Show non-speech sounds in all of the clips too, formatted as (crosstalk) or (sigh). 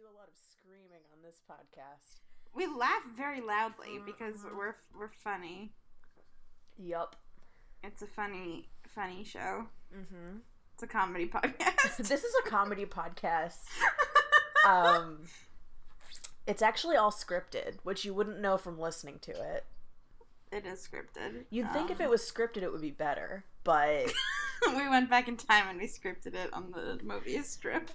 do a lot of screaming on this podcast. We laugh very loudly because Mhm. we're we're funny. Yup. It's a funny funny show. Mm-hmm. It's a comedy podcast. (laughs) this is a comedy podcast. (laughs) Um, it's actually all scripted, which you wouldn't know from listening to it. it is scripted. You'd think if Um, it was scripted, it would be better, but (laughs) (laughs) we went back in time and we scripted it on the movie strip.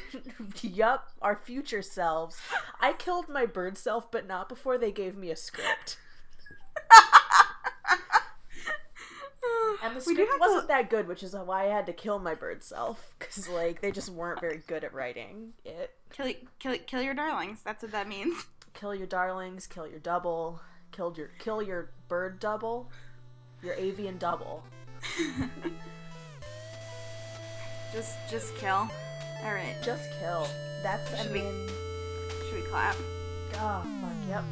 (laughs) yup, our future selves. I killed my bird self, but not before they gave me a script. (laughs) And the script wasn't to- that good, which is why I had to kill my bird self because like they just weren't very good at writing it. kill, kill, kill your darlings. That's what that means. Kill your darlings, kill your double, killed your kill your bird double, your avian double. Just, just kill. All right. Just kill. That's I Should we- mean, Should we clap? oh fuck, yep.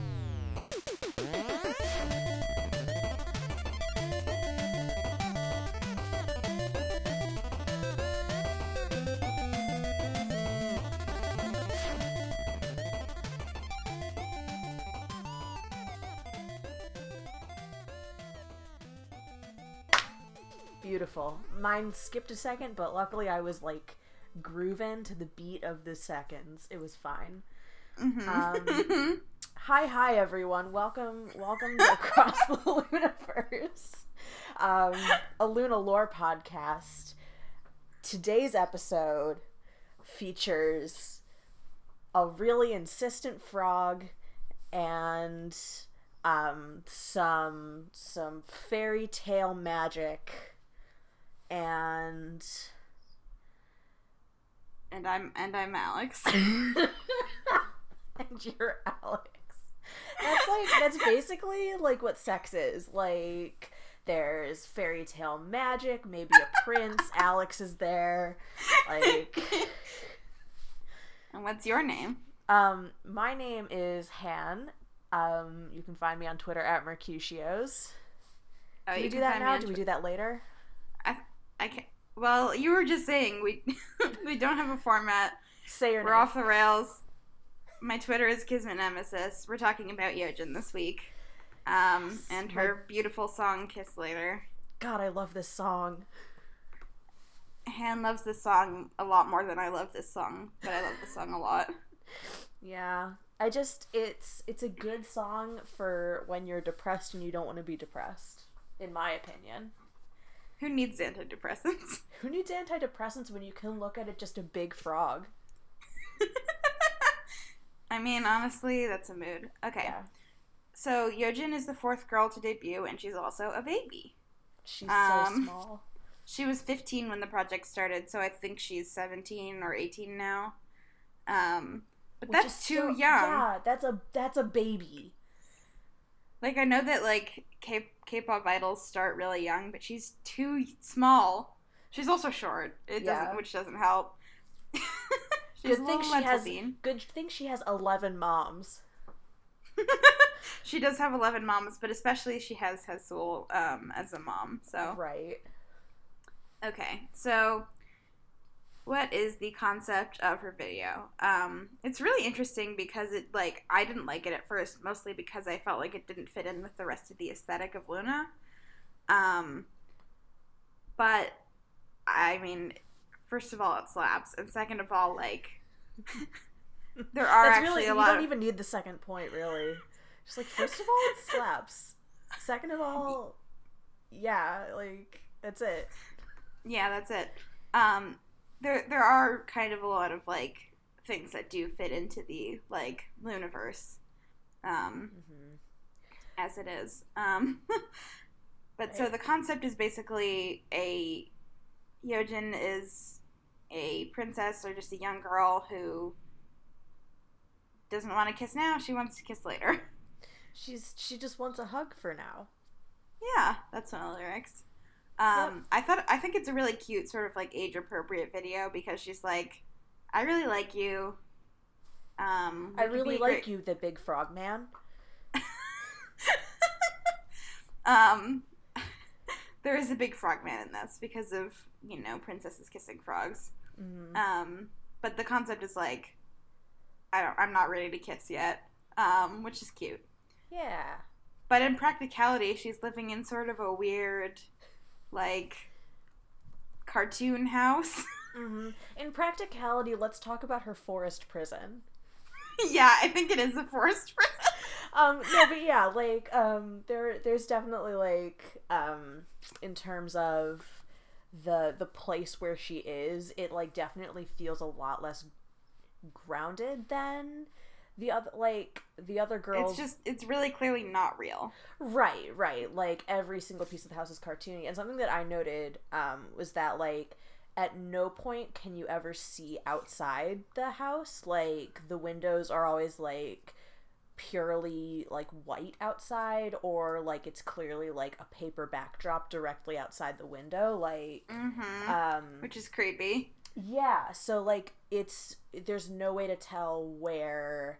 Mine skipped a second, but luckily I was like grooving to the beat of the seconds. It was fine. Mm-hmm. Um, (laughs) Hi, hi, everyone. Welcome, welcome to Across the (laughs) Universe, um, a LOONA Lore podcast. Today's episode features a really insistent frog and um, some some fairy tale magic and and I'm and I'm Alex. (laughs) (laughs) and you're Alex. That's like that's basically like what sex is. Like there's fairy tale magic, maybe a prince, (laughs) Alex is there. Like and what's your name? um my name is Han. Um you can find me on Twitter at Mercutios. Oh, Do you we do that now? Do we do that later? I can't. Well, you were just saying we (laughs) we don't have a format. Say your We're name. off the rails. My Twitter is Kismet Nemesis. We're talking about Yeojin this week. Um, and her beautiful song Kiss Later. God, I love this song. Han loves this song a lot more than I love this song, but I love this song a lot. Yeah. I just it's it's a good song for when you're depressed and you don't want to be depressed, in my opinion. Who needs antidepressants? (laughs) Who needs antidepressants when you can look at it just a big frog? (laughs) I mean, honestly, that's a mood. Okay. Yeah. So Yeojin is the fourth girl to debut, and she's also a baby. She's so Um, small. She was 15 when the project started, so I think she's 17 or 18 now. Um, but Which that's too still- young. Yeah, that's a that's a baby. Like I know that like K K-pop idols start really young, but she's too small. She's also short. It Yeah. doesn't, which doesn't help. (laughs) Good thing she has bean. good thing she has eleven moms. (laughs) she does have 11 moms, but especially she has Haseul um, as a mom. So Right. Okay, so what is the concept of her video? Um, it's really interesting because it like I didn't like it at first, mostly because I felt like it didn't fit in with the rest of the aesthetic of LOONA. Um, but I mean, first of all, it slaps, and second of all, like (laughs) there are That's actually really a you don't of, even need the second point really. Just like first of all it slaps. Second of all, yeah, like that's it. Yeah, that's it. Um, there there are kind of a lot of like things that do fit into the like Loonaverse, um, hmm as it is. Um, (laughs) but so the concept is basically a Yeojin is a princess or just a young girl who doesn't want to kiss now. She wants to kiss later. (laughs) She's she just wants a hug for now. Yeah, that's one of the lyrics. Um, I thought I think it's a really cute sort of like age appropriate video because she's like, I really like you. Um, I really like great- you, the big frog man. (laughs) um, (laughs) there is a big frog man in this because of you know princesses kissing frogs. Mhm. Um, but the concept is like, I don't I'm not ready to kiss yet. Um, which is cute. Yeah. But in practicality, she's living in sort of a weird, like, cartoon house. (laughs) hmm In practicality, let's talk about her forest prison. yeah, I think it is a forest prison. (laughs) um no but yeah like um there there's definitely like um in terms of the the place where she is it like definitely feels a lot less grounded than the other like the other girls It's just it's really clearly not real. Right, right. Like every single piece of the house is cartoony. And something that I noted um, was that like at no point can you ever see outside the house. Like the windows are always like purely like white outside or like it's clearly like a paper backdrop directly outside the window like Mm-hmm. um Which is creepy. yeah, so like it's there's no way to tell where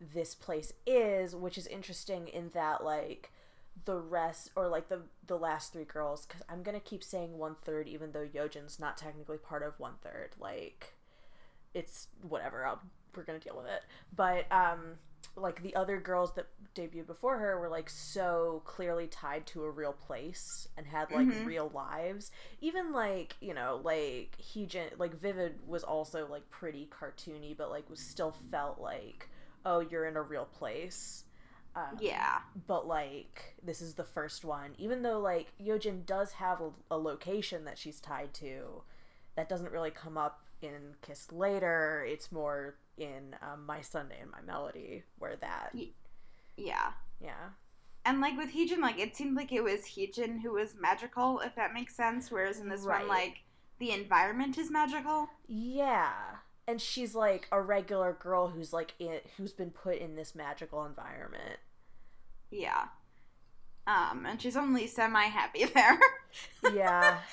this place is, which is interesting in that like the rest or like the the last three girls because I'm gonna keep saying one third even though Yeojin's not technically part of one third. Like it's whatever. I'll we're gonna deal with it. But um like the other girls that debuted before her were like so clearly tied to a real place and had like Mhm. real lives even like you know like Heejin like Vivid was also like pretty cartoony but like was still felt like oh you're in a real place um, Yeah. but like this is the first one even though like Yeojin does have a, a location that she's tied to that doesn't really come up in Kiss Later it's more in um, My Sunday and My Melody where that Yeah. yeah And like with Heejin, like it seemed like it was Heejin who was magical, if that makes sense. Whereas in this Right. one, like the environment is magical. Yeah. And she's like a regular girl who's like in, who's been put in this magical environment. Yeah. Um, and she's only semi happy (laughs) there. Yeah. (laughs)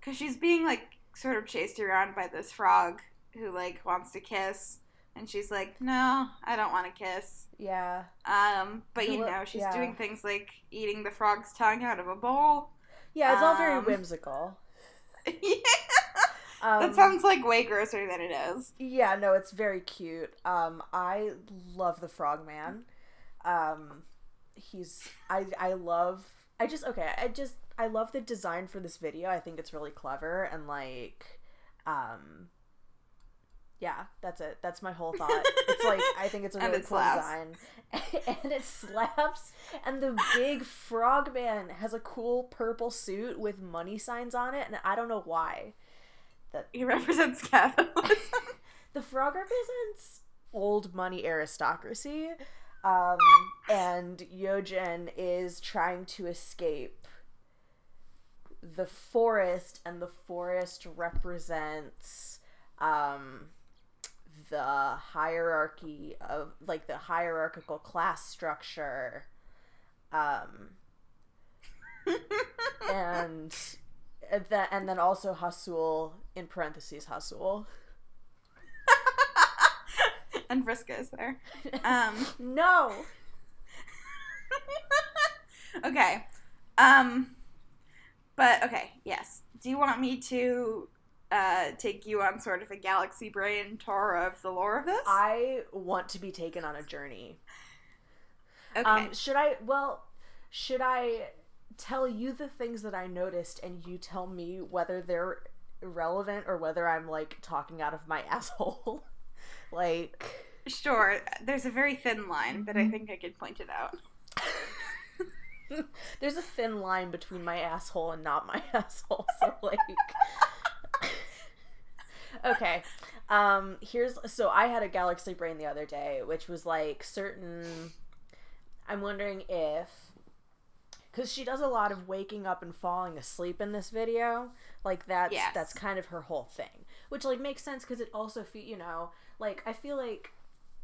Because she's being like sort of chased around by this frog who like wants to kiss. And she's like, no, I don't want to kiss. yeah. Um, but you know, she's yeah. doing things like eating the frog's tongue out of a bowl. Yeah, it's all very Um, whimsical. (laughs) yeah, Um, that sounds like way grosser than it is. Yeah, no, it's very cute. Um I love the frogman. Um he's I I love I just okay, I just I love the design for this video. I think it's really clever and like um yeah, that's it. That's my whole thought. It's like (laughs) I think it's a really it cool slaps. design. (laughs) and it slaps and the big frogman has a cool purple suit with money signs on it and I don't know why. He (laughs) represents capitalism. (laughs) the frog represents old money aristocracy um, and Yeojin is trying to escape the forest and the forest represents um, the hierarchy of like the hierarchical class structure um, (laughs) and and then, and then also Haseul in parentheses Haseul. (laughs) and Frisco's there. (laughs) Um, no. (laughs) okay. Um, but okay, yes. Do you want me to uh, take you on sort of a galaxy brain tour of the lore of this? I want to be taken on a journey. okay. Um, should I? Well, should I tell you the things that I noticed, and you tell me whether they're irrelevant or whether I'm like talking out of my (laughs) asshole? like, sure. There's a very thin line, but Mm-hmm. I think I could point it out. (laughs) there's a thin line between my asshole and not my (laughs) asshole. So like, okay. Um, here's so I had a galaxy brain the other day, which was like certain. I'm wondering if because she does a lot of waking up and falling asleep in this video like that's Yes. that's kind of her whole thing which like makes sense because it also fe- you know like i feel like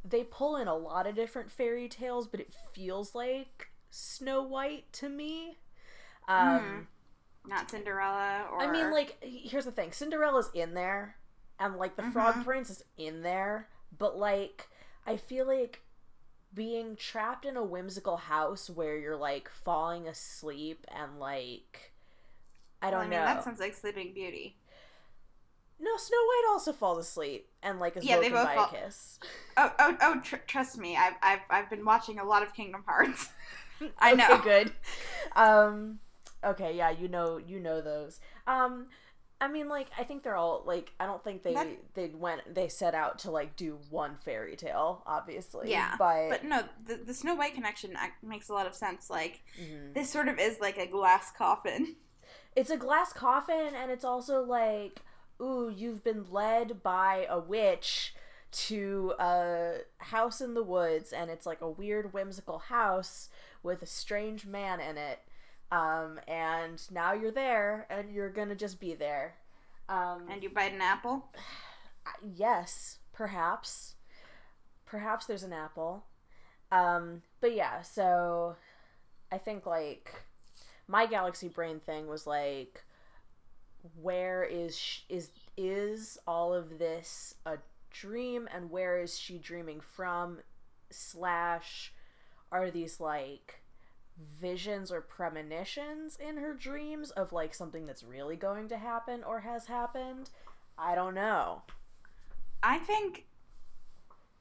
they pull in a lot of different fairy tales but it feels like snow white to me um Not Cinderella or. i mean like here's the thing cinderella's in there and like the frog Mhm. prince is in there but like i feel like being trapped in a whimsical house where you're like falling asleep and like I don't I mean, know. that sounds like Sleeping Beauty. No, Snow White also falls asleep and like is Yeah, they woken both by fall- a kiss. (laughs) Oh, oh, oh! Tr- trust me, I've, I've, I've been watching a lot of Kingdom Hearts. (laughs) I (laughs) okay, know. good. Um, okay, yeah, you know, you know those. Um, I mean, like, I think they're all like. I don't think they That- they went they set out to like do one fairy tale, obviously. Yeah, but, But no, the, the Snow White connection makes a lot of sense. Like Mhm. this sort of is like a glass coffin. (laughs) it's a glass coffin, and it's also like, ooh, you've been led by a witch to a house in the woods, and it's like a weird, whimsical house with a strange man in it. Um, and now you're there, and you're gonna just be there. Um, And you bite an apple. (sighs) yes, perhaps. Perhaps there's an apple. Um, but yeah, so I think like my galaxy brain thing was like where is sh- is is all of this a dream and where is she dreaming from slash are these like visions or premonitions in her dreams of like something that's really going to happen or has happened i don't know I think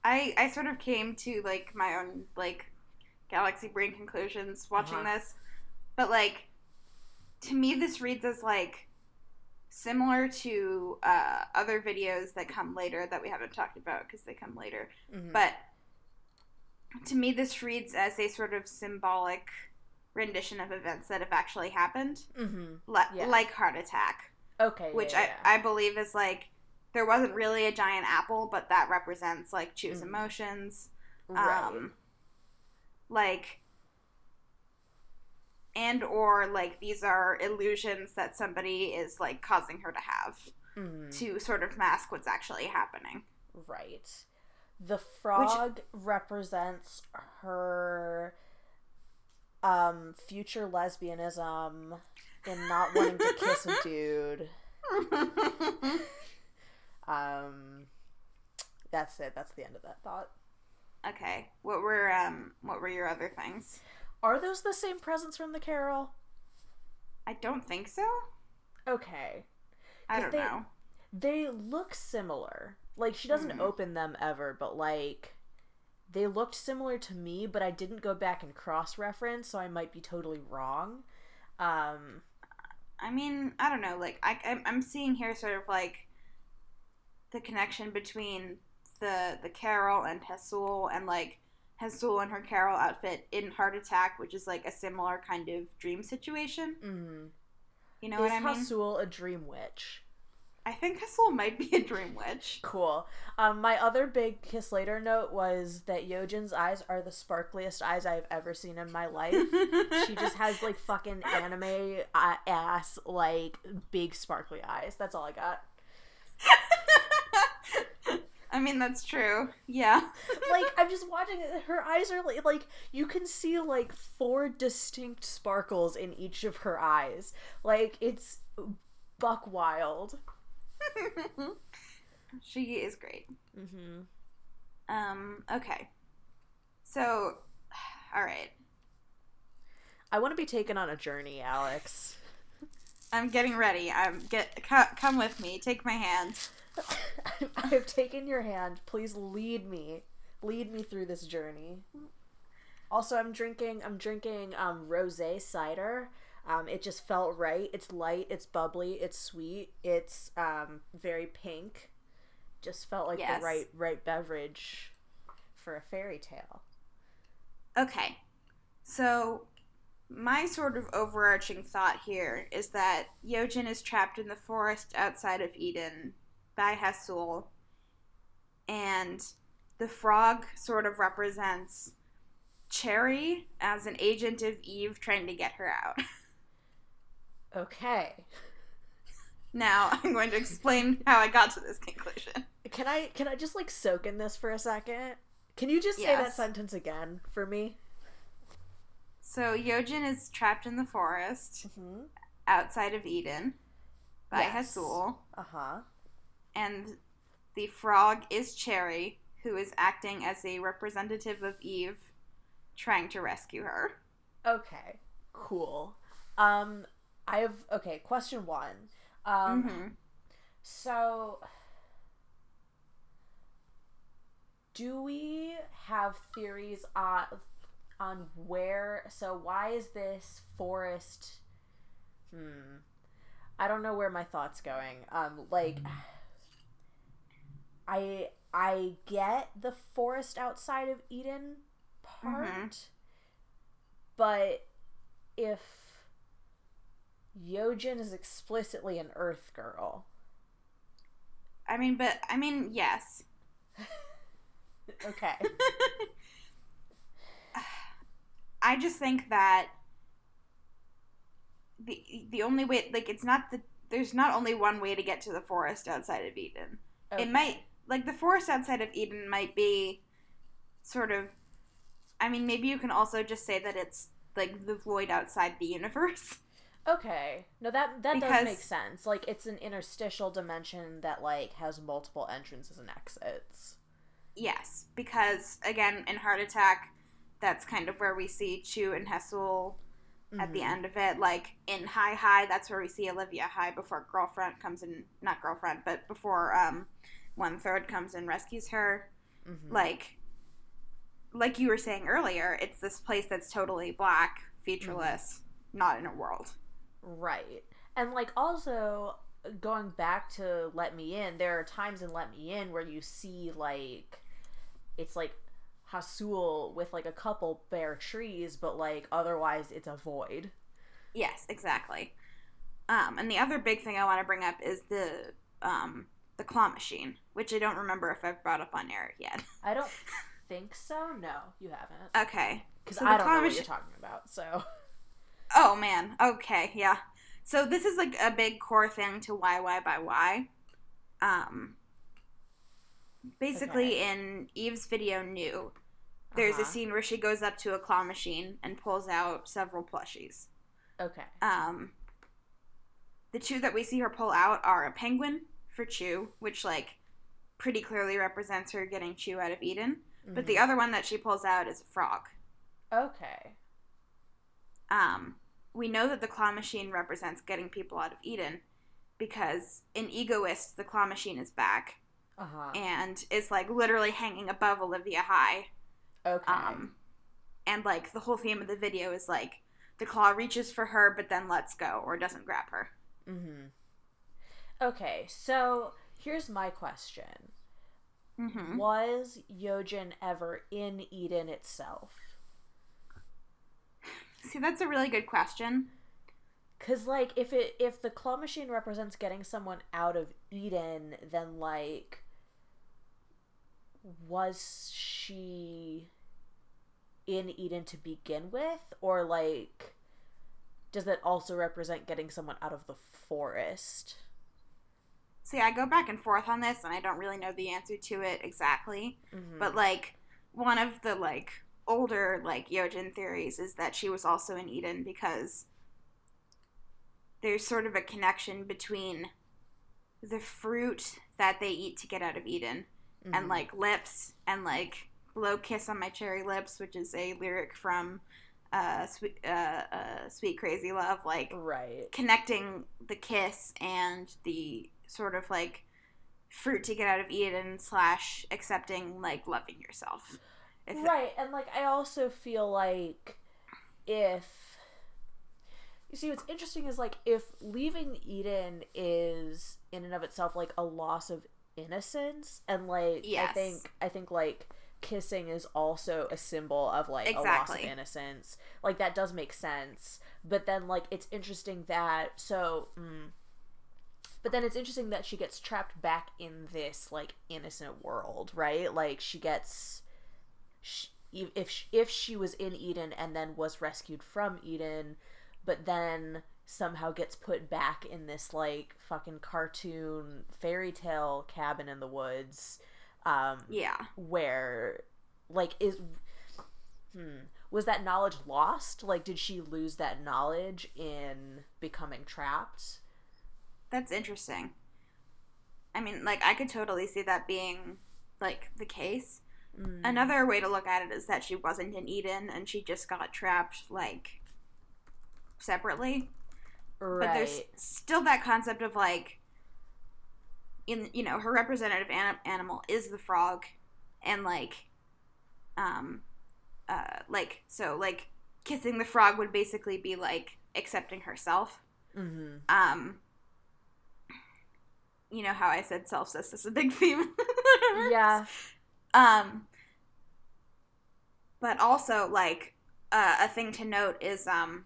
I I sort of came to like my own like galaxy brain conclusions watching Uh-huh. this, but like to me this reads as like similar to uh, other videos that come later that we haven't talked about because they come later. Mhm. But to me, this reads as a sort of symbolic rendition of events that have actually happened, mm-hmm. li- Yeah. like heart attack, okay which yeah, yeah. I, I believe is like there wasn't really a giant apple, but that represents like choose Mhm. emotions, right. um, like. And or like these are illusions that somebody is like causing her to have Mhm. to sort of mask what's actually happening. right the frog represents her um future lesbianism in not wanting to kiss a dude (laughs) um that's it that's the end of that thought Okay. What were um what were your other things? are those the same presents from the carol I don't think so. okay I don't they- know. they look similar. Like she doesn't Mhm. open them ever, but like they looked similar to me, but I didn't go back and cross reference, so I might be totally wrong. Um I mean, I don't know. Like I I'm, I'm seeing here sort of like the connection between the the Carol and Haseul and like Haseul and her Carol outfit in Heart Attack, which is like a similar kind of dream situation. mm. You know is what I mean? Haseul a dream witch? I think Haseul might be a dream witch. Cool. Um, my other big kiss later note was that Yeojin's eyes are the sparkliest eyes I've ever seen in my life. (laughs) she just has like fucking anime uh, ass like big sparkly eyes. That's all I got. (laughs) I mean, that's true. Yeah. (laughs) like I'm just watching it. Her eyes are like, like you can see like four distinct sparkles in each of her eyes. Like it's buck wild. (laughs) she is great. Mm-hmm. Um, okay. So, (sighs) all right. I want to be taken on a journey, Alex. (laughs) I'm getting ready. I'm get co- come with me. Take my hand. (laughs) I have taken your hand. Please lead me. Lead me through this journey. Also, I'm drinking. I'm drinking um, rosé cider. Um, it just felt right. It's light. It's bubbly. It's sweet. It's um, very pink. Just felt like Yes. the right right beverage for a fairy tale. Okay. So, my sort of overarching thought here is that Yeojin is trapped in the forest outside of Eden by Haseul, and the frog sort of represents Choerry as an agent of Yves trying to get her out. (laughs) Okay. Now, (laughs) I'm going to explain how I got to this conclusion. Can I can I just like soak in this for a second? Can you just say that sentence again for me? So, Yeojin is trapped in the forest Mm-hmm. outside of Eden by Yes. Haseul. Uh huh. and the frog is Choerry, who is acting as a representative of Yves, trying to rescue her. Okay, cool. Um, I have okay. Question one. Um, hmm So, do we have theories on on where? So, why is this forest? Hmm. I don't know where my thoughts going. Um, like, I I get the forest outside of Eden part, Mhm. but if Yeojin is explicitly an Earth girl, I mean, but I mean, yes. (laughs) okay, (sighs) I just think that the the only way, like, it's not the there's not only one way to get to the forest outside of Eden. Okay. It might like the forest outside of Eden might be sort of. I mean, maybe you can also just say that it's like the void outside the universe. (laughs) Okay. No, that that does make sense. Like it's an interstitial dimension that like has multiple entrances and exits. Yes, because again, in Heart Attack, that's kind of where we see Chuu and Haseul at the Mhm. end of it. Like in Hi High, that's where we see Olivia Hye before Girlfriend comes in, not Girlfriend, but before um, One Third comes and rescues her. Mhm. Like, like you were saying earlier, it's this place that's totally black, featureless, not in a world. Right. And like also going back to Let Me In, there are times in Let Me In where you see like it's like Haseul with like a couple bare trees, but like otherwise it's a void. Yes, exactly. Um, and the other big thing I want to bring up is the um, the claw machine, which I don't remember if I've brought up on air yet. (laughs) I don't think so. No, you haven't. Okay. Because so I don't claw know what you're talking about. So Oh man. Okay. Yeah. So this is like a big core thing to Why Why by Why. Um. Basically, Okay. in Yves's video, new, there's a Uh-huh. scene where she goes up to a claw machine and pulls out several plushies. okay. Um. The two that we see her pull out are a penguin for Chuu, which like pretty clearly represents her getting Chuu out of Eden. But the Mhm. other one that she pulls out is a frog. okay. Um, we know that the claw machine represents getting people out of Eden because in Egoist, the claw machine is back Uh huh. and is like literally hanging above Olivia Hye. Okay. Um, and like the whole theme of the video is like the claw reaches for her but then lets go or doesn't grab her. mm-hmm. Okay. So here's my question: Mm-hmm. Was Yeojin ever in Eden itself? See, that's a really good question. Cause like if it if the claw machine represents getting someone out of Eden, then like was she in Eden to begin with? Or like does that also represent getting someone out of the forest? See, I go back and forth on this and I don't really know the answer to it exactly. Mhm. But like one of the like older like Yeojin theories is that she was also in Eden because there's sort of a connection between the fruit that they eat to get out of Eden and Mhm. like lips and like blow kiss on my cherry lips which is a lyric from uh sweet uh, uh sweet crazy love like right. connecting the kiss and the sort of like fruit to get out of Eden slash accepting like loving yourself. If right and like i also feel like if you see what's interesting is like if leaving eden is in and of itself like a loss of innocence and like Yes. i think i think like kissing is also a symbol of like a loss of innocence like that does make sense but then like it's interesting that so mm, but then it's interesting that she gets trapped back in this like innocent world right like she gets sh if she, if she was in Eden and then was rescued from Eden, but then somehow gets put back in this like fucking cartoon fairy tale cabin in the woods, um, yeah. where like is hmm was that knowledge lost? Like, did she lose that knowledge in becoming trapped? That's interesting. I mean, like I could totally see that being like the case. Mm. Another way to look at it is that she wasn't in Eden and she just got trapped like separately. right. But there's still that concept of like in you know her representative an- animal is the frog, and like, um, uh, like so like kissing the frog would basically be like accepting herself. Mm-hmm. Um, you know how I said self-cis is a big theme. (laughs) Yeah. Um, but also like uh, a thing to note is um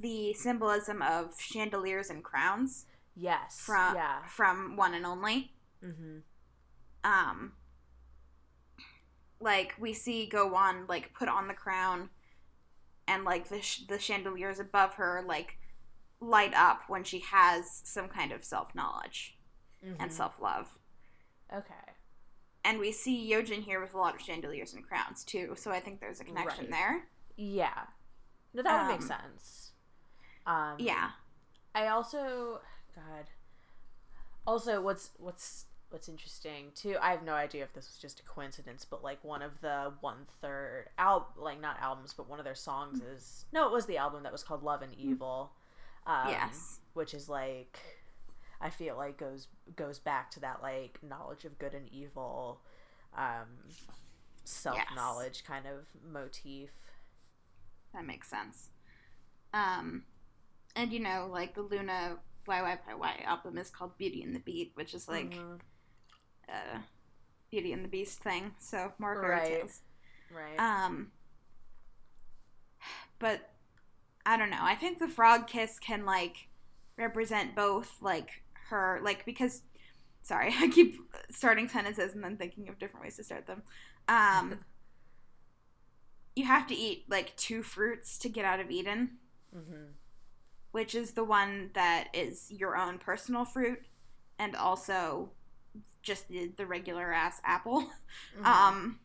the symbolism of chandeliers and crowns Yes. from yeah. from one and only. Mm-hmm. Um, like we see Go Won like put on the crown, and like the sh- the chandeliers above her like light up when she has some kind of self knowledge Mm-hmm. and self love. Okay. and we see Yeojin here with a lot of chandeliers and crowns too. So I think there's a connection Right. there. Yeah. No, that would make Um, sense. Um, Yeah, I also, God. Also, what's what's what's interesting too? I have no idea if this was just a coincidence, but like one of the one third al like not albums, but one of their songs is no, it was the album that was called Love and Evil. Um, Yes. which is like I feel like goes goes back to that like knowledge of good and evil, um, self knowledge kind of motif. that makes sense. Um, and you know, like the LOONA YYY album is called Beauty and the Beat, which is like Mhm. uh, Beauty and the Beast thing. So more fairy Right. tales. right. Um, but I don't know. I think the frog kiss can like represent both like her like because sorry, (laughs) I keep starting sentences and then thinking of different ways to start them. Um (laughs) you have to eat like two fruits to get out of Eden, mm-hmm. which is the one that is your own personal fruit and also just the, the regular ass apple. (laughs) Mm-hmm. Um,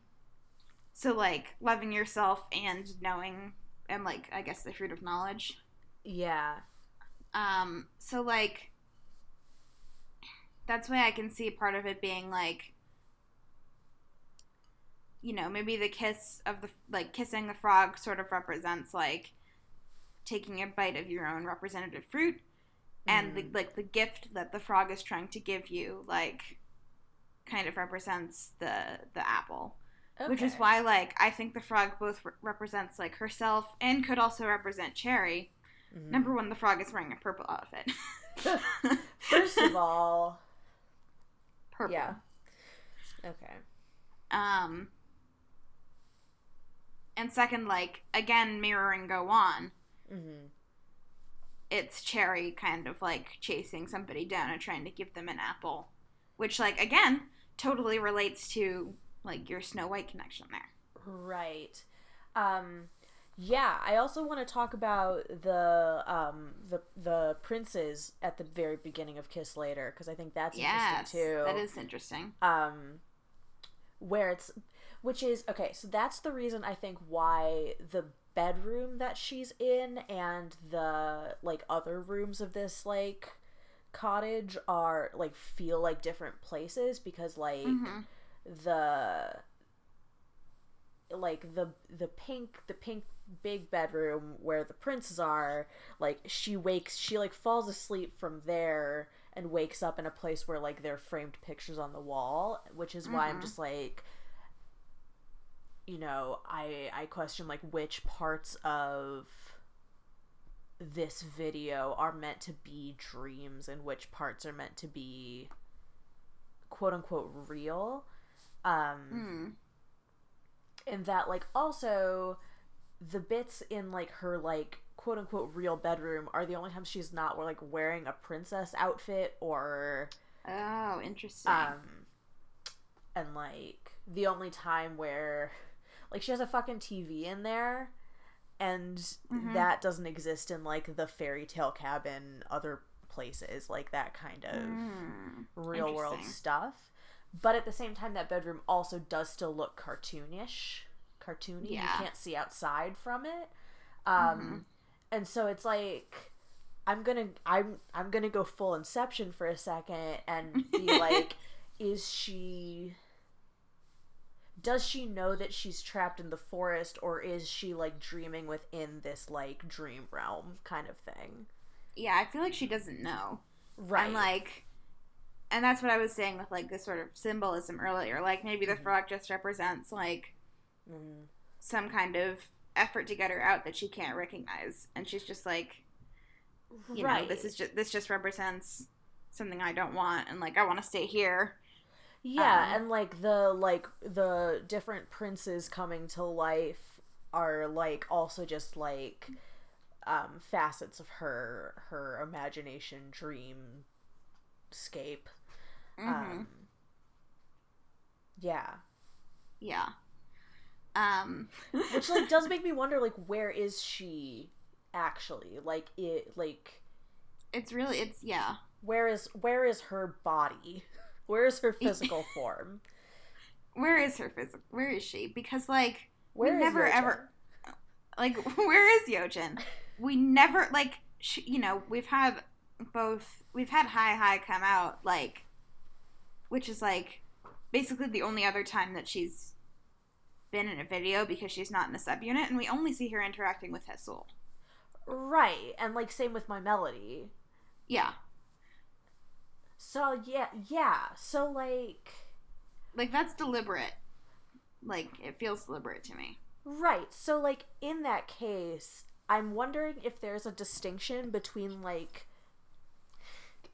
so like loving yourself and knowing, and like I guess the fruit of knowledge. yeah. Um, so like that's why I can see part of it being like, you know, maybe the kiss of the like kissing the frog sort of represents like taking a bite of your own representative fruit, and the, Mhm. like the gift that the frog is trying to give you like kind of represents the the apple which is why like i think the frog both re- represents like herself and could also represent Choerry Mhm. number one the frog is wearing a purple outfit (laughs) First of all, purple yeah. Okay. um and second like again mirroring Go Won Mm-hmm. it's Choerry kind of like chasing somebody down and trying to give them an apple which like again totally relates to like your snow white connection there Right. Um yeah, I also want to talk about the um the the princes at the very beginning of Kiss Later because I think that's yes interesting too. that is interesting um where it's which is okay so that's the reason i think why the bedroom that she's in and the like other rooms of this like cottage are like feel like different places because like Mhm. the like the the pink the pink big bedroom where the princes are like she wakes she like falls asleep from there and wakes up in a place where like there are framed pictures on the wall which is why i'm Mhm. just like you know i i question like which parts of this video are meant to be dreams and which parts are meant to be quote unquote real um Mm. and that like also the bits in like her like quote unquote real bedroom are the only times she's not like wearing a princess outfit or oh interesting um and like the only time where like she has a fucking TV in there and Mhm. that doesn't exist in like the fairy tale cabin other places like that kind of Mm. real world stuff. But at the same time, that bedroom also does still look cartoonish. Cartoony. Yeah. You can't see outside from it. Um, Mhm. And so it's like I'm gonna I'm I'm gonna go full Inception for a second and be (laughs) like, is she? Does she know that she's trapped in the forest, or is she like dreaming within this like dream realm kind of thing? Yeah, I feel like she doesn't know. Right. And like and that's what I was saying with like this sort of symbolism earlier. Like maybe the Mhm. frog just represents like Mhm. some kind of effort to get her out that she can't recognize and she's just like you know this is just this just represents something i don't want and like i want to stay here Yeah, Um, and like the like the different princes coming to life are like also just like um facets of her her imagination dream scape. Mhm. Um Yeah. yeah um Which like does make me wonder like where is she actually? Like it like it's really it's yeah where is where is her body? Where is her physical (laughs) form? where is her physical where is she because like Where is never Yoja? ever- like (laughs) where is Yeojin we never like sh you know we've had both we've had Hi High come out like which is like basically the only other time that she's been in a video because she's not in a subunit and we only see her interacting with Haseul. Right, and like same with my melody. Yeah. So yeah, yeah. So like Like that's deliberate. Like it feels deliberate to me. right. So like in that case, I'm wondering if there's a distinction between like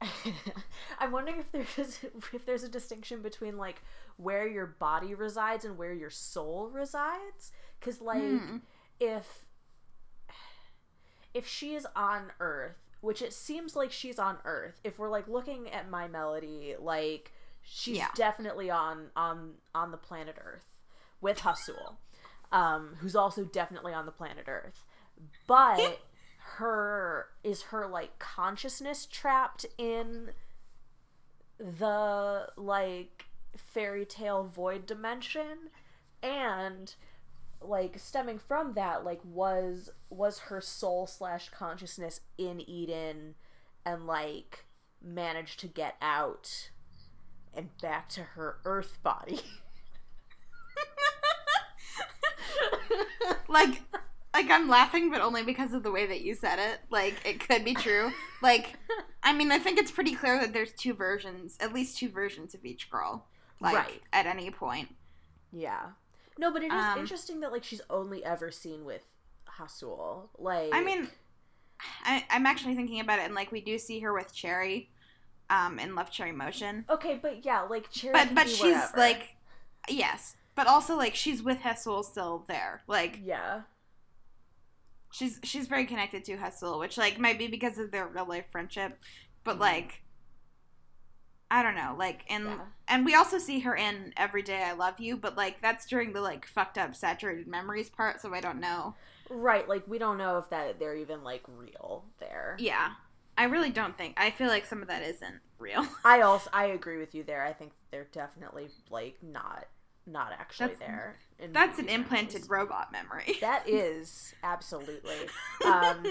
(laughs) I'm wondering if there's (laughs) if there's a distinction between like where your body resides and where your soul resides cuz like Hmm. if if she is on earth which it seems like she's on earth if we're like looking at my melody like she's Yeah. definitely on on on the planet earth with Haseul um who's also definitely on the planet earth but her is her like consciousness trapped in the like fairy tale void dimension? And like stemming from that like was was her soul slash consciousness in eden and like managed to get out and back to her earth body? (laughs) Like like I'm laughing but only because of the way that you said it. Like it could be true. (laughs) Like I mean I think it's pretty clear that there's two versions, at least two versions of each girl. Like Right. at any point. yeah no but it is Um, interesting that like she's only ever seen with Haseul like I mean, I, I'm actually thinking about it, and like we do see her with Choerry, um, in Love Cherry Motion, okay but yeah like Choerry but but she's wherever. like, yes, but also like she's with Haseul still there, like yeah she's she's very connected to Haseul, which like might be because of their real life friendship, but Mhm. like. I don't know, like, and Yeah. and we also see her in Every Day I Love You, but like that's during the like fucked up saturated memories part, so I don't know. right like we don't know if that they're even like real there Yeah, I really don't think. I feel like some of that isn't real. I (laughs) also I agree with you there. I think they're definitely like not not actually That's- there. in That's an implanted robot memory. (laughs) That is absolutely. (laughs) Um,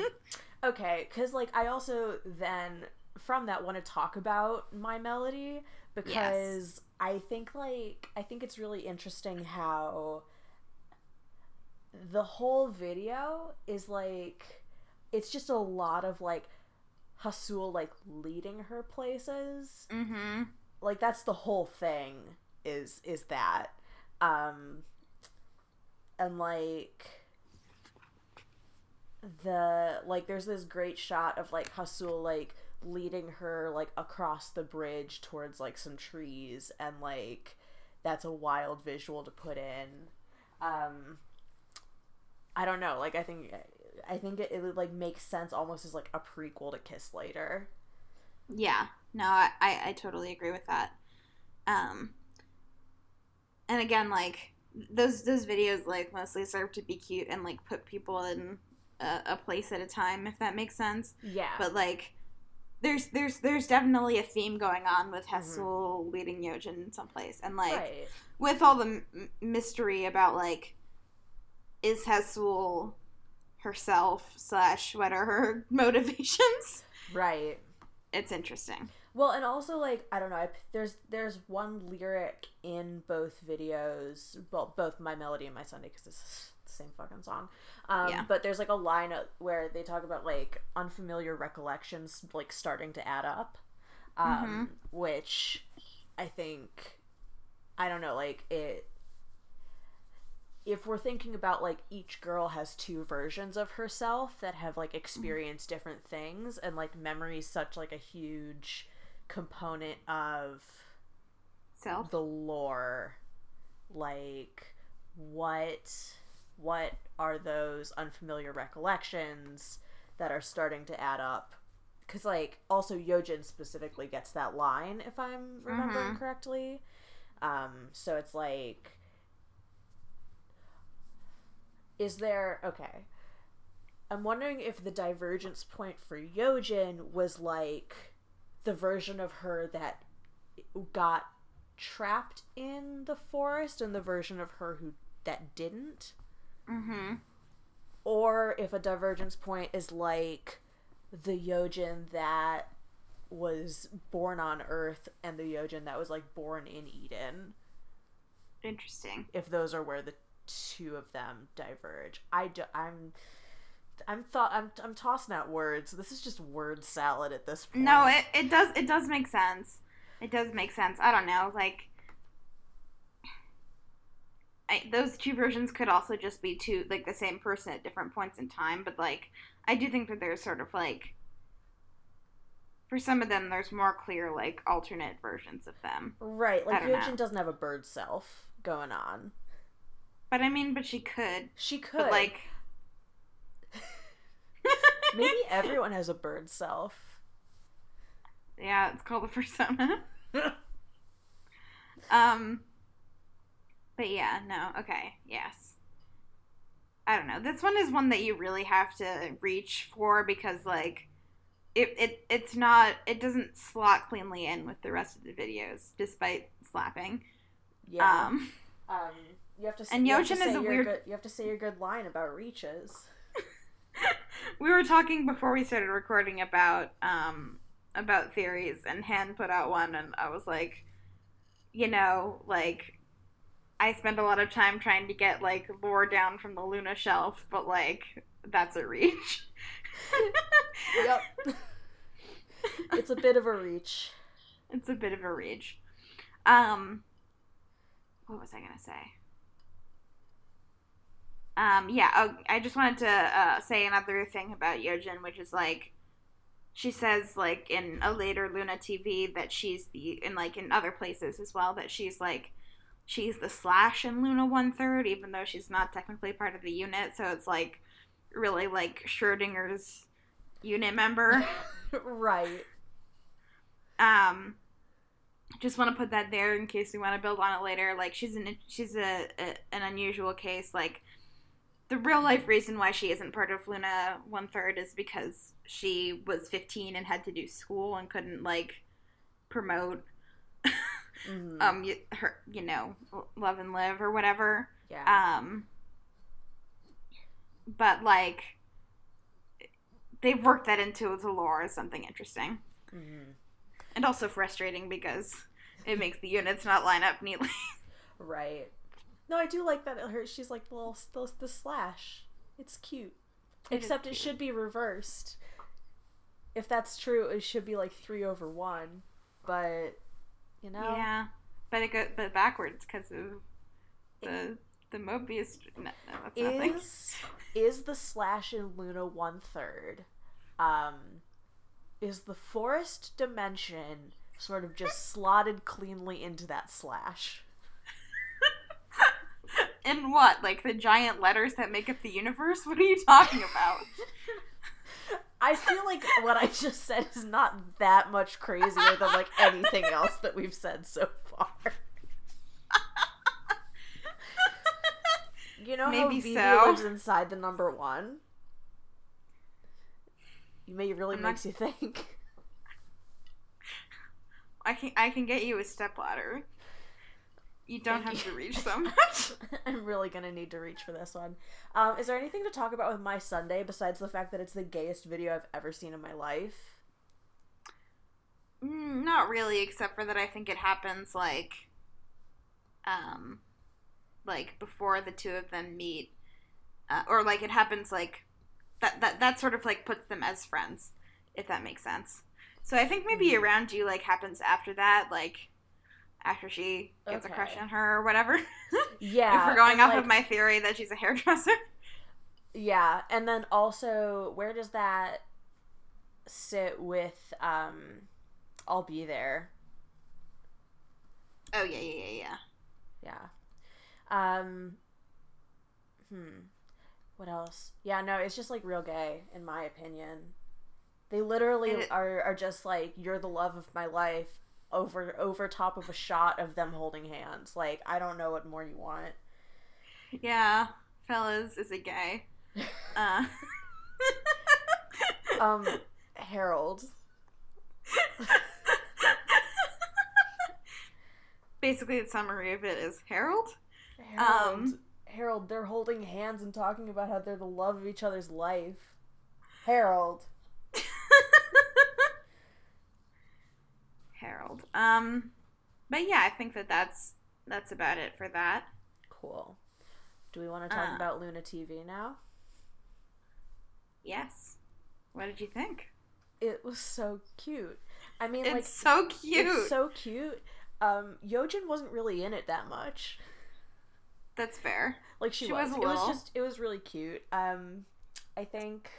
okay, because like I also then from that want to talk about my melody because I think like I think it's really interesting how the whole video is like it's just a lot of like Haseul like leading her places mm-hmm. like that's the whole thing is is that um and like the like there's this great shot of like Haseul like leading her like across the bridge towards like some trees and like that's a wild visual to put in um I don't know like I think I think it, it would like make sense almost as like a prequel to Kiss Later Yeah. No, I, I, I totally agree with that. Um and again, like those those videos like mostly serve to be cute and like put people in a, a place at a time, if that makes sense. yeah. But like there's there's there's definitely a theme going on with mm-hmm. Haseul leading Yeojin someplace, and like right. with all the m- mystery about like is Haseul herself slash what are her (laughs) motivations? Right. It's interesting Well, and also like I don't know, I, there's there's one lyric in both videos, well, both my melody and my Sunday because it's the same fucking song. Um, Yeah. But there's like a line where they talk about like unfamiliar recollections like starting to add up, um, which I think I don't know, like it. If we're thinking about like each girl has two versions of herself that have like experienced different things, and like memories such like a huge component of Self. the lore like what what are those unfamiliar recollections that are starting to add up because like also Yeojin specifically gets that line if i'm remembering Mhm. correctly um so it's like is there okay i'm wondering if the divergence point for Yeojin was like the version of her that got trapped in the forest and the version of her who that didn't Mm-hmm. or if a divergence point is like the Yeojin that was born on earth and the Yeojin that was like born in eden Interesting. if those are where the two of them diverge i do, i'm i'm thought i'm i'm tossing out words this is just word salad at this point No, it, it does it does make sense. It does make sense. I don't know, like I, those two versions could also just be two like the same person at different points in time, but like I do think that there's sort of like for some of them there's more clear like alternate versions of them. right like I don't Yeojin know. doesn't have a bird self going on But I mean, but she could. she could But like maybe everyone has a bird self Yeah, it's called a persona. (laughs) um But yeah, no, okay, yes. I don't know. This one is one that you really have to reach for because like it, it it's not it doesn't slot cleanly in with the rest of the videos despite slapping. yeah Um Um, you have to. And Yeojin is say a weird- Good, you have to say your good line about reaches. (laughs) we were talking before we started recording about um about theories and Han put out one and I was like you know like I spend a lot of time trying to get like lore down from the LOONA shelf but like that's a reach. (laughs) Yep. (laughs) it's a bit of a reach. It's a bit of a reach. Um what was I going to say? Um yeah, oh, I just wanted to uh, say another thing about Yeojin which is like she says like in a later LOONA TV that she's the in like in other places as well that she's like she's the slash in LOONA one third even though she's not technically part of the unit so it's like really like Schrodinger's unit member. (laughs) right. um just want to put that there in case we want to build on it later like she's an she's a, a an unusual case like the real life reason why she isn't part of LOONA one third is because she was 15 and had to do school and couldn't like promote Mhm. (laughs) um her you know love and live or whatever yeah. um but like they've worked that into the lore as something interesting Mhm. and also frustrating because it makes the units not line up neatly. (laughs) Right. No, I do like that. Her, she's like the little the, the slash. It's cute. It Except it should be reversed. If that's true, it should be like three over one. But you know, Yeah, but it go but backwards because of the the Mobius. No, no is is the slash in LOONA one third? Um, is the forest dimension sort of just (laughs) slotted cleanly into that slash? And what? Like the giant letters that make up the universe? What are you talking about? (laughs) I feel like what I just said is not that much crazier than like anything else that we've said so far. (laughs) You know Maybe how Vivi so. lives inside the number one? You may really I'm not- makes you think. I can I can get you a stepladder. You don't Thank have you. to reach so (laughs) much. I'm really gonna need to reach for this one. Um, is there anything to talk about with my Sunday besides the fact that it's the gayest video I've ever seen in my life? Mm, not really, except for that I think it happens like, um, like before the two of them meet, uh, or like it happens like that. That that sort of like puts them as friends, if that makes sense. So I think maybe Mhm. around you like happens after that, like after she gets a crush on her or whatever. (laughs) Yeah. if we're going off like, of my theory that she's a hairdresser. (laughs) Yeah, and then also, where does that sit with um I'll be there? Oh yeah, yeah, yeah, yeah. Yeah. Um hmm. What else? Yeah, no, it's just like real gay in my opinion. They literally it- are are just like you're the love of my life over over top of a shot of them holding hands. Like I don't know what more you want. Yeah, fellas, is it gay? (laughs) Uh, (laughs) Um Harold. (laughs) Basically, the summary of it is Harold. Harold, Um, Harold, they're holding hands and talking about how they're the love of each other's life. Harold. Harold. Um, but yeah, I think that that's that's about it for that. Cool. Do we want to talk Uh. about LOONA TV now? Yes. What did you think? It was so cute. I mean, It's like, so cute. it's so cute. Um, Yeojin wasn't really in it that much. That's fair. Like she, She was. was it was just. It was really cute. Um, I think.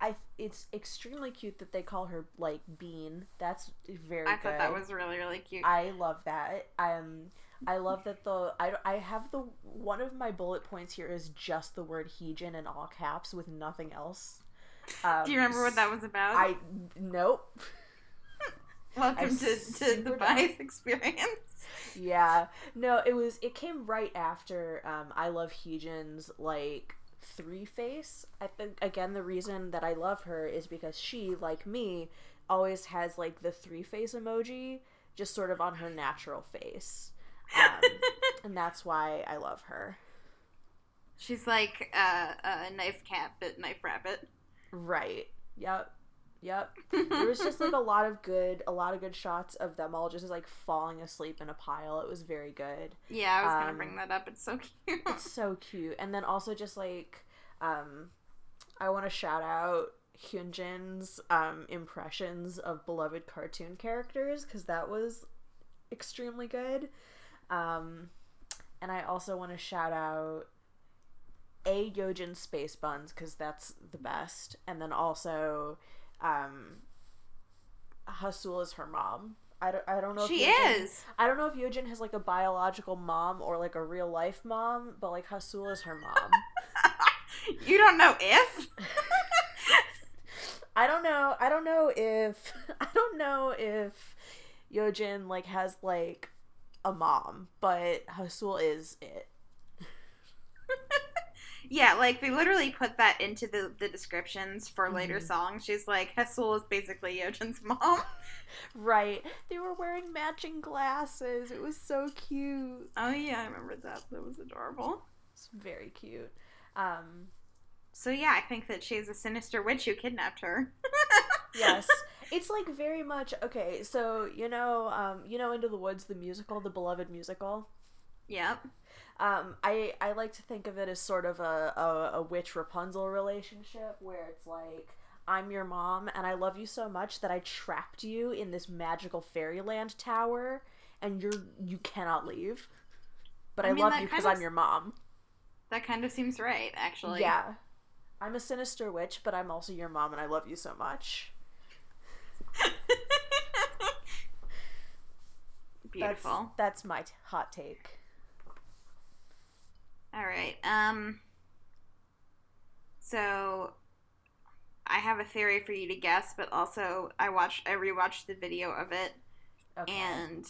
I. It's extremely cute that they call her like Bean. That's very. I thought that was really really cute. I love that. Um, I love that the I, I have the one of my bullet points here is just the word Heejin in all caps with nothing else. Um, Do you remember what that was about? I nope. (laughs) Welcome to, to the. Bias experience. Yeah, no, it was it came right after um, I love Heejin's like three face. I think again the reason that I love her is because she like me always has like the three face emoji just sort of on her natural face. Um, (laughs) and that's why I love her. She's like uh, a knife cat, but knife rabbit. Right. Yep. Yep. (laughs) There was just like a lot of good, a lot of good shots of them all just like falling asleep in a pile. It was very good. yeah, I was gonna Um, bring that up. It's so cute. It's so cute. And then also just like, um, I want to shout out Hyunjin's um impressions of beloved cartoon characters because that was extremely good. Um, and I also want to shout out a Yeojin Space Buns because that's the best, and then also um, Haseul is her mom. I don't, I don't know. she if Yeojin- is. I don't know if Yeojin has like a biological mom or like a real life mom, but like Haseul is her mom. (laughs) You don't know if. (laughs) I don't know. I don't know if (laughs) I don't know if Yeojin like has like a mom, but Haseul is it. Yeah, like they literally put that into the, the descriptions for later Mhm. songs. She's like, Haseul is basically Yeojin's (laughs) mom. Right. They were wearing matching glasses. It was so cute. Oh yeah, I remember that. That was adorable. It's very cute. Um So yeah, I think that she's a sinister witch who kidnapped her. (laughs) yes. It's like very much okay, so you know, um, you know Into the Woods, the musical, the beloved musical. Yep. Um, I I like to think of it as sort of a, a, a witch Rapunzel relationship where it's like I'm your mom and I love you so much that I trapped you in this magical fairyland tower and you're you cannot leave. But I, I mean, love you because I'm your mom. That kind of seems right, actually. Yeah. I'm a sinister witch, but I'm also your mom and I love you so much. (laughs) Beautiful. That's, that's my t- hot take. All right. Um. So, I have a theory for you to guess, but also I watched, I rewatched the video of it, Okay. and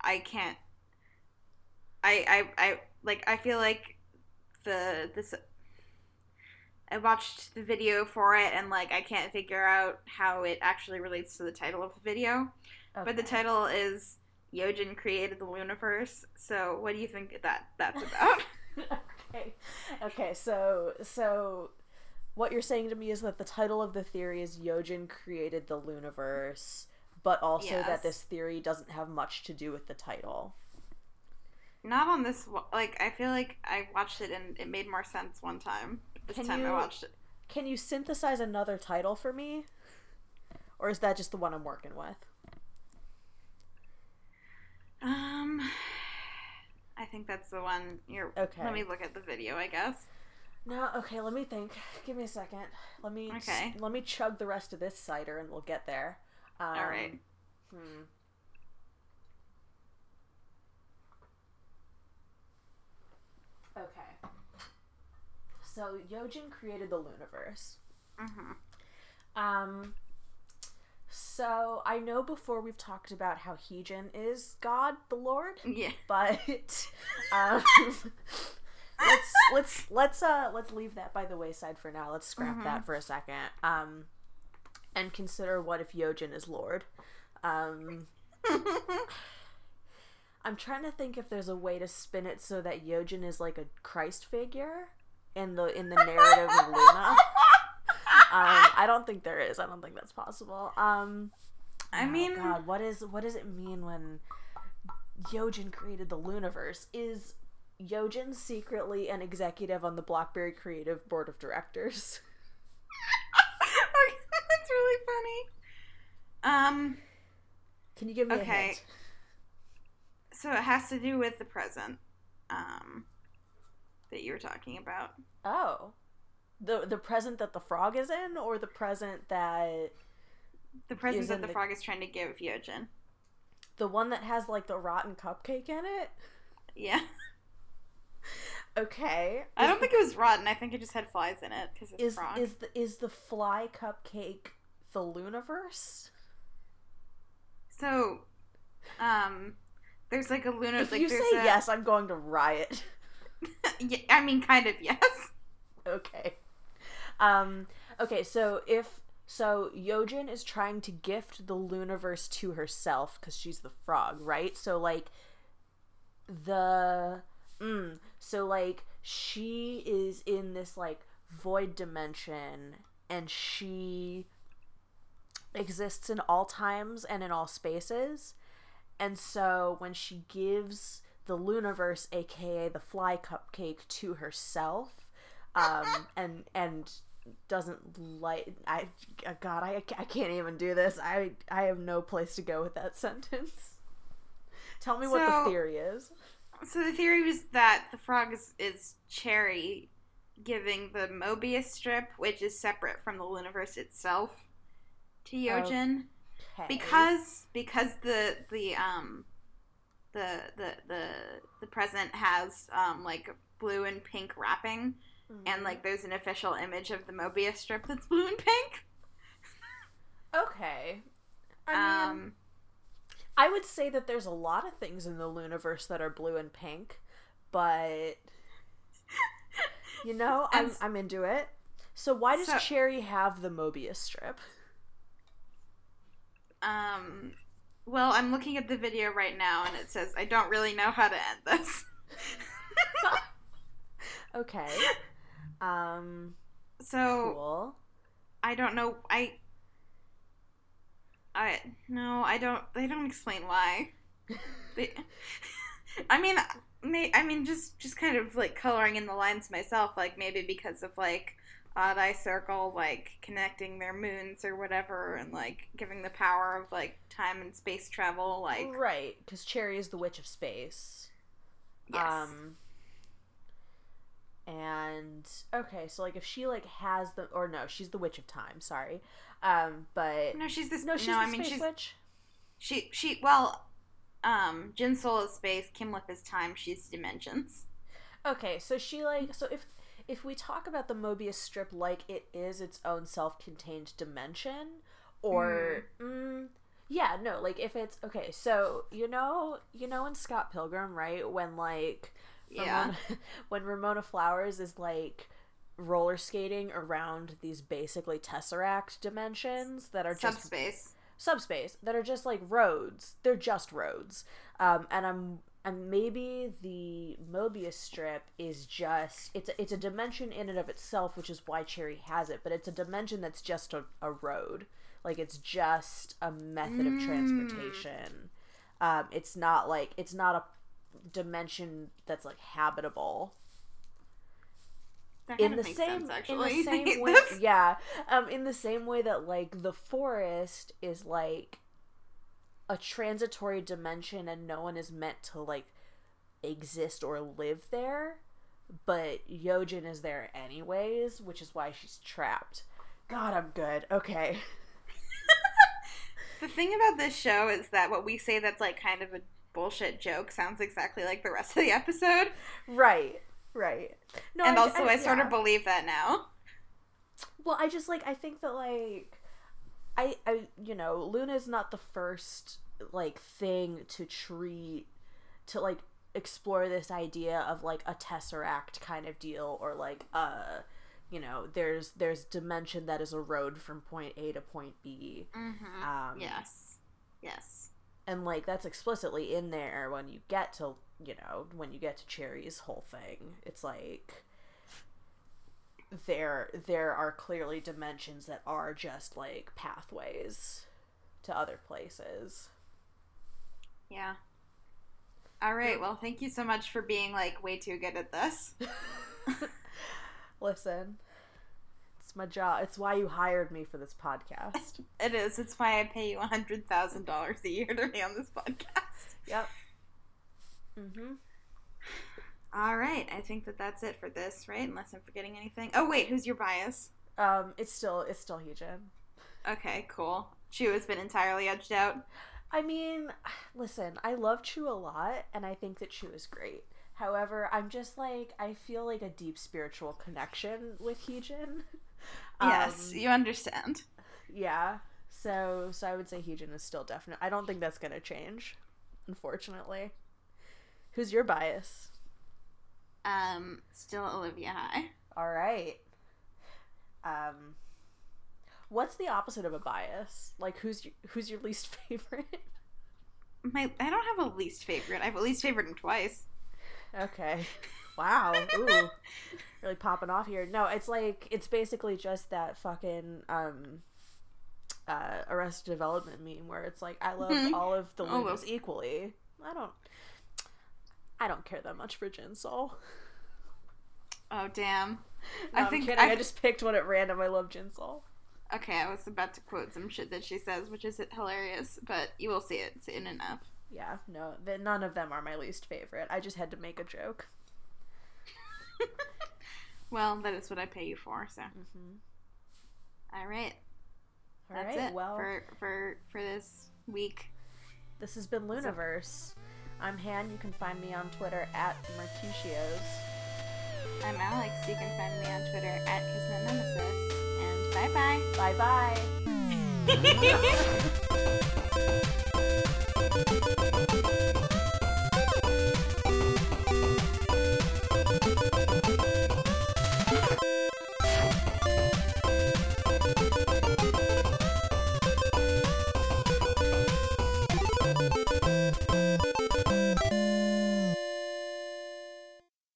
I can't. I I I like. I feel like the this. I watched the video for it, and like I can't figure out how it actually relates to the title of the video. But the title is Yeojin created the Loonaverse. So, what do you think that that's about? (laughs) (laughs) okay. Okay, so so what you're saying to me is that the title of the theory is Yeojin created the Loonaverse, but also Yes. that this theory doesn't have much to do with the title. Not on this. Like, I feel like I watched it and it made more sense one time. This Can time I watched it. Can you synthesize another title for me? or is that just the one I'm working with? Um, I think that's the one. You're Okay. Let me look at the video. I guess. No, okay, let me think. Give me a second. Let me Okay. let me chug the rest of this cider and we'll get there. Um, All right. Hmm. Okay. So Yeojin created the Loonaverse. Mm-hmm. Um so I know before we've talked about how Heejin is God the Lord, Yeah. but (laughs) um let's let's let's uh let's leave that by the wayside for now. Let's scrap Mhm. that for a second. Um and consider what if Yeojin is Lord. Um (laughs) I'm trying to think if there's a way to spin it so that Yeojin is like a Christ figure in the in the narrative of LOONA. (laughs) Um, I don't think there is. I don't think that's possible. Um, I oh mean- God, what is what does it mean when Yeojin created the Loonaverse? Is Yeojin secretly an executive on the Blockberry Creative Board of Directors? (laughs) That's really funny. Um. Can you give me a Okay. hint? So it has to do with the present. Um. That you were talking about. Oh, the the present that the frog is in, or the present that The present that the the- frog is trying to give Yeojin. the one that has like the rotten cupcake in it? Yeah. (laughs) Okay. I don't think it was rotten. I think it just had flies in it because it's is frog. is the is the fly cupcake the Loonaverse? So, um, there's like a lunar. If like you say a, yes, I'm going to riot. (laughs) yeah, I mean, kind of yes. okay. Um okay, so if so Yeojin is trying to gift the Loonaverse to herself cuz she's the frog, right? So like the mm, so like she is in this like void dimension and she exists in all times and in all spaces. And so when she gives the Loonaverse, aka the fly cupcake, to herself, um, and and doesn't like I God I I can't even do this. I I have no place to go with that (laughs) sentence. Tell me what the theory is. So the theory was that the frog is, is Choerry giving the Mobius strip, which is separate from the Loonaverse itself, to Yeojin. Okay. because because the the um the the the the present has um like blue and pink wrapping and Mhm. like there's an official image of the Mobius strip that's (laughs) blue and pink. okay. I mean, Um I would say that there's a lot of things in the Loonaverse that are blue and pink, but you know, (laughs) I'm And- I'm into it. So why does So- Choerry have the Mobius strip? um well, I'm looking at the video right now and it says I don't really know how to end this. (laughs) Okay. Um so cool. I don't know I I no, I don't they don't explain why. (laughs) They, (laughs) I mean, may, I mean, just just kind of like coloring in the lines myself, like maybe because of like odd eye circle, like connecting their moons or whatever, and like giving the power of like time and space travel, like right, cuz Choerry is the witch of space. yes, Um and okay, so like if she like has the or no, she's the witch of time, sorry. Um but no, she's this. no, she's no, I mean she's witch. she she well, um, JinSoul is space, Kim Lip is time, she's dimensions. Okay, so she like so if if we talk about the Mobius strip like it is its own self-contained dimension or mm, yeah, no, like if it's okay, so you know, you know in Scott Pilgrim, right? When like Yeah, Ramona, (laughs) when Ramona Flowers is like roller skating around these basically tesseract dimensions that are just subspace. subspace that are just like roads. They're just roads. Um, and I'm and maybe the Mobius strip is just it's a, it's a dimension in and of itself, which is why Choerry has it. But it's a dimension that's just a, a road. Like it's just a method of Mm. transportation. Um, it's not like it's not a dimension that's like habitable. In the (laughs) same sense, actually. in the same way This- yeah um in the same way that like the forest is like a transitory dimension and no one is meant to like exist or live there but Yeojin is there anyways which is why she's trapped god i'm good okay (laughs) The thing about this show is that what we say that's like kind of a bullshit joke sounds exactly like the rest of the episode. right right no and also, I, sort yeah. of believe that now. Well, I just like I think that like I I you know, LOONA's not the first like thing to treat to like explore this idea of like a tesseract kind of deal or like uh you know, there's there's dimension that is a road from point A to point B. Mm-hmm. Um yes. Yes. And like that's explicitly in there when you get to you know when you get to Choerry's whole thing it's like there there are clearly dimensions that are just like pathways to other places Yeah. All right. Well, thank you so much for being like way too good at this. (laughs) listen it's my job it's why you hired me for this podcast (laughs) It is. It's why I pay you a hundred thousand dollars a year to be on this podcast. yep mm-hmm All right. I think that that's it for this, right? Unless I'm forgetting anything. Oh wait, who's your bias? um it's still it's still Heejin. Okay, cool. Chuu has been entirely edged out. I mean, listen, I love Chuu a lot, and I think that Chuu is great. However, I'm just like I feel like a deep spiritual connection with Heejin. (laughs) yes, Um, you understand. yeah. So, so I would say Heejin is still definite. I don't think that's gonna change, unfortunately. Who's your bias? Um, still Olivia Hye. All right. Um, what's the opposite of a bias? Like, who's your, who's your least (laughs) favorite? My, I don't have a least favorite. I have a least favorite him twice. Okay. (laughs) Wow. Ooh. really popping off here. No, it's like it's basically just that fucking um uh Arrested Development meme where it's like I love Mhm. all of the All LOONAs equally. I don't I don't care that much for JinSoul. Oh damn. No, I think. I I- just picked one at random. I love JinSoul. Okay, I was about to quote some shit that she says, which is hilarious, but you will see it soon enough. Yeah, no, th- none of them are my least favorite. I just had to make a joke. (laughs) Well, that is what I pay you for. So, hmm all right, All that's right, it well, for for for this week. this has been Loonaverse. I'm Han. You can find me on Twitter at Mercutios. I'm Alex. You can find me on Twitter at Kismet Nemesis. And bye bye. Bye bye. (laughs)